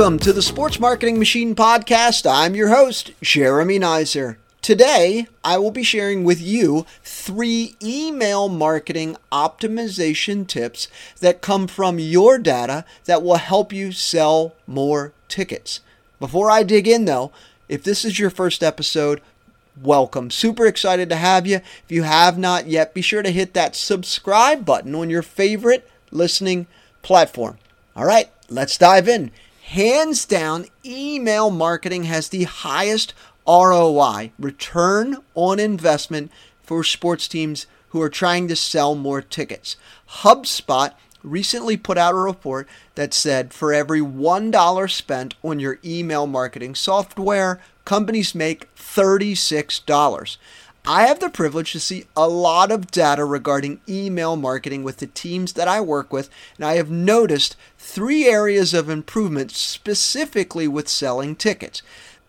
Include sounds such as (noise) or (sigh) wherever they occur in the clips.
Welcome to the Sports Marketing Machine Podcast. I'm your host, Jeremy Nizer. Today, I will be sharing with you three email marketing optimization tips that come from your data that will help you sell more tickets. Before I dig in, though, if this is your first episode, welcome. Super excited to have you. If you have not yet, be sure to hit that subscribe button on your favorite listening platform. All right, let's dive in hands down, email marketing has the highest ROI, return on investment, for sports teams who are trying to sell more tickets. HubSpot recently put out a report that said for every $1 spent on your email marketing software, companies make $36. I have the privilege to see a lot of data regarding email marketing with the teams that I work with, and I have noticed three areas of improvement specifically with selling tickets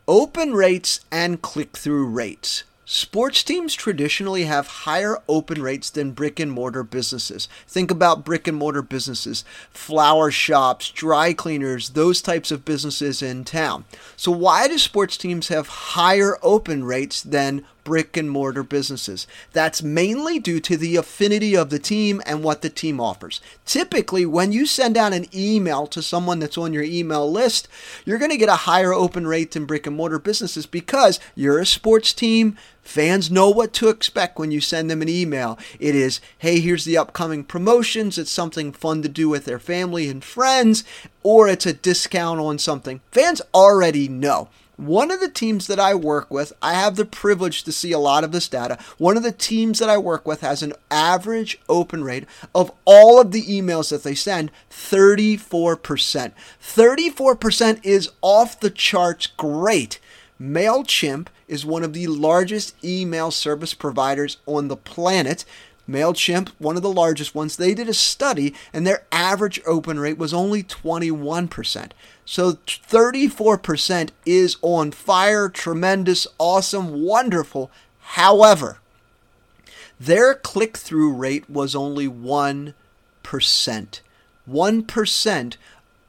open rates and click through rates. Sports teams traditionally have higher open rates than brick and mortar businesses. Think about brick and mortar businesses, flower shops, dry cleaners, those types of businesses in town. So, why do sports teams have higher open rates than brick and mortar businesses. That's mainly due to the affinity of the team and what the team offers. Typically, when you send out an email to someone that's on your email list, you're going to get a higher open rate than brick and mortar businesses because you're a sports team. Fans know what to expect when you send them an email. It is, hey, here's the upcoming promotions. It's something fun to do with their family and friends, or it's a discount on something. Fans already know. One of the teams that I work with, I have the privilege to see a lot of this data. One of the teams that I work with has an average open rate of all of the emails that they send 34%. 34% is off the charts great. MailChimp is one of the largest email service providers on the planet. MailChimp, one of the largest ones, they did a study and their average open rate was only 21%. So 34% is on fire, tremendous, awesome, wonderful. However, their click through rate was only 1%. 1%.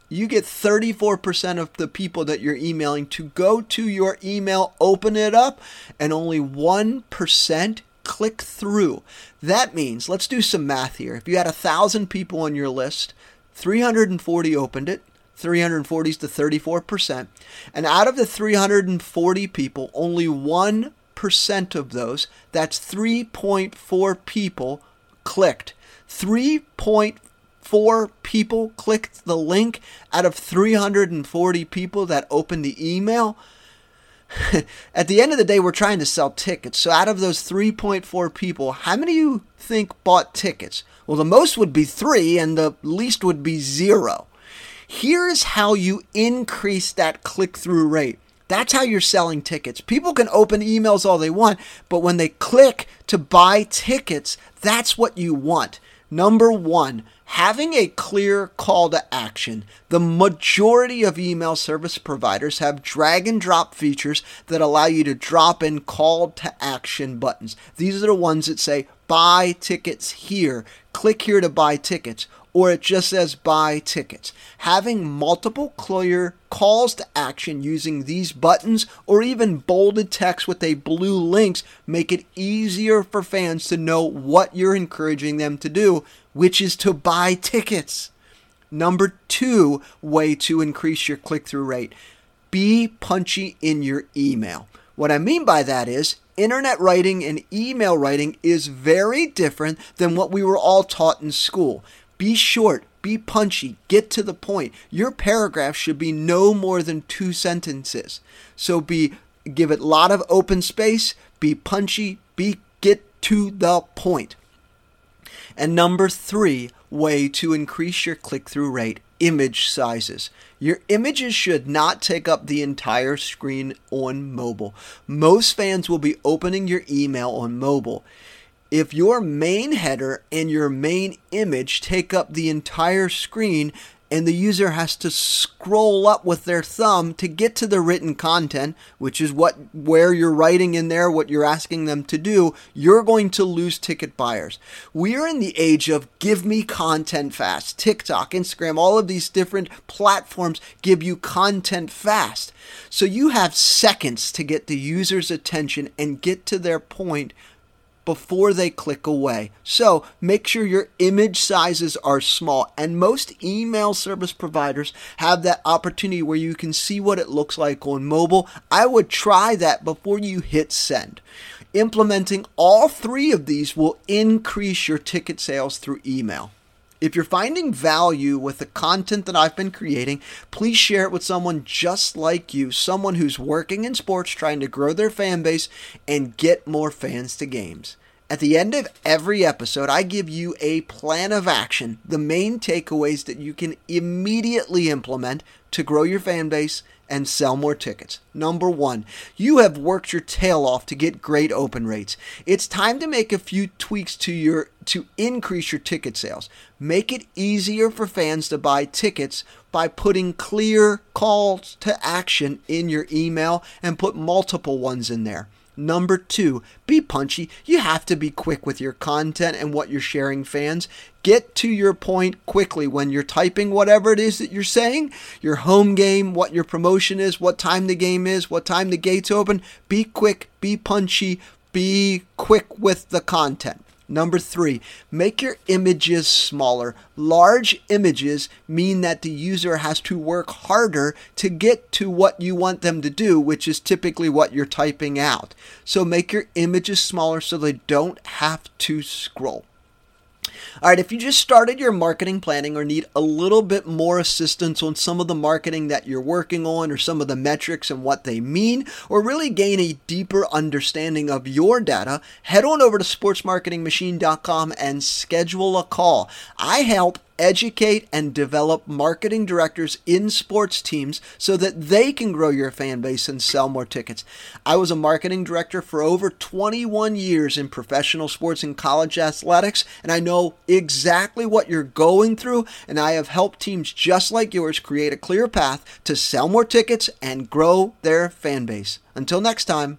You get 34% of the people that you're emailing to go to your email, open it up, and only 1% click through. That means, let's do some math here. If you had a thousand people on your list, 340 opened it, 340 is to 34%, and out of the 340 people, only 1% of those, that's 3.4 people, clicked. 3.4 people clicked the link out of 340 people that opened the email. (laughs) at the end of the day, we're trying to sell tickets. So out of those 3.4 people, how many you think bought tickets? Well, the most would be three, and the least would be zero. Here's how you increase that click through rate. That's how you're selling tickets. People can open emails all they want, but when they click to buy tickets, that's what you want. Number one, having a clear call to action. The majority of email service providers have drag and drop features that allow you to drop in call to action buttons. These are the ones that say buy tickets here, click here to buy tickets, or it just says buy tickets. Having multiple clear calls to action using these buttons or even bolded text with a blue links make it easier for fans to know what you're encouraging them to do, which is to buy tickets. Number two way to increase your click through rate be punchy in your email. What I mean by that is internet writing and email writing is very different than what we were all taught in school. Be short, be punchy, get to the point. Your paragraph should be no more than two sentences. So be give it a lot of open space, be punchy, be get to the point. And number 3 way to increase your click-through rate image sizes. Your images should not take up the entire screen on mobile. Most fans will be opening your email on mobile if your main header and your main image take up the entire screen and the user has to scroll up with their thumb to get to the written content, which is what where you're writing in there what you're asking them to do, you're going to lose ticket buyers. We are in the age of give me content fast. TikTok, Instagram, all of these different platforms give you content fast. So you have seconds to get the user's attention and get to their point before they click away. So make sure your image sizes are small. And most email service providers have that opportunity where you can see what it looks like on mobile. I would try that before you hit send. Implementing all three of these will increase your ticket sales through email. If you're finding value with the content that I've been creating, please share it with someone just like you, someone who's working in sports, trying to grow their fan base and get more fans to games. At the end of every episode, I give you a plan of action, the main takeaways that you can immediately implement to grow your fan base and sell more tickets. Number one, you have worked your tail off to get great open rates. It's time to make a few tweaks to your to increase your ticket sales. Make it easier for fans to buy tickets by putting clear calls to action in your email and put multiple ones in there. Number two, be punchy. You have to be quick with your content and what you're sharing, fans. Get to your point quickly when you're typing whatever it is that you're saying, your home game, what your promotion is, what time the game is, what time the gates open. Be quick, be punchy, be quick with the content. Number three, make your images smaller. Large images mean that the user has to work harder to get to what you want them to do, which is typically what you're typing out. So make your images smaller so they don't have to scroll. All right, if you just started your marketing planning or need a little bit more assistance on some of the marketing that you're working on or some of the metrics and what they mean, or really gain a deeper understanding of your data, head on over to sportsmarketingmachine.com and schedule a call. I help educate and develop marketing directors in sports teams so that they can grow your fan base and sell more tickets. I was a marketing director for over 21 years in professional sports and college athletics, and I know exactly what you're going through, and I have helped teams just like yours create a clear path to sell more tickets and grow their fan base. Until next time.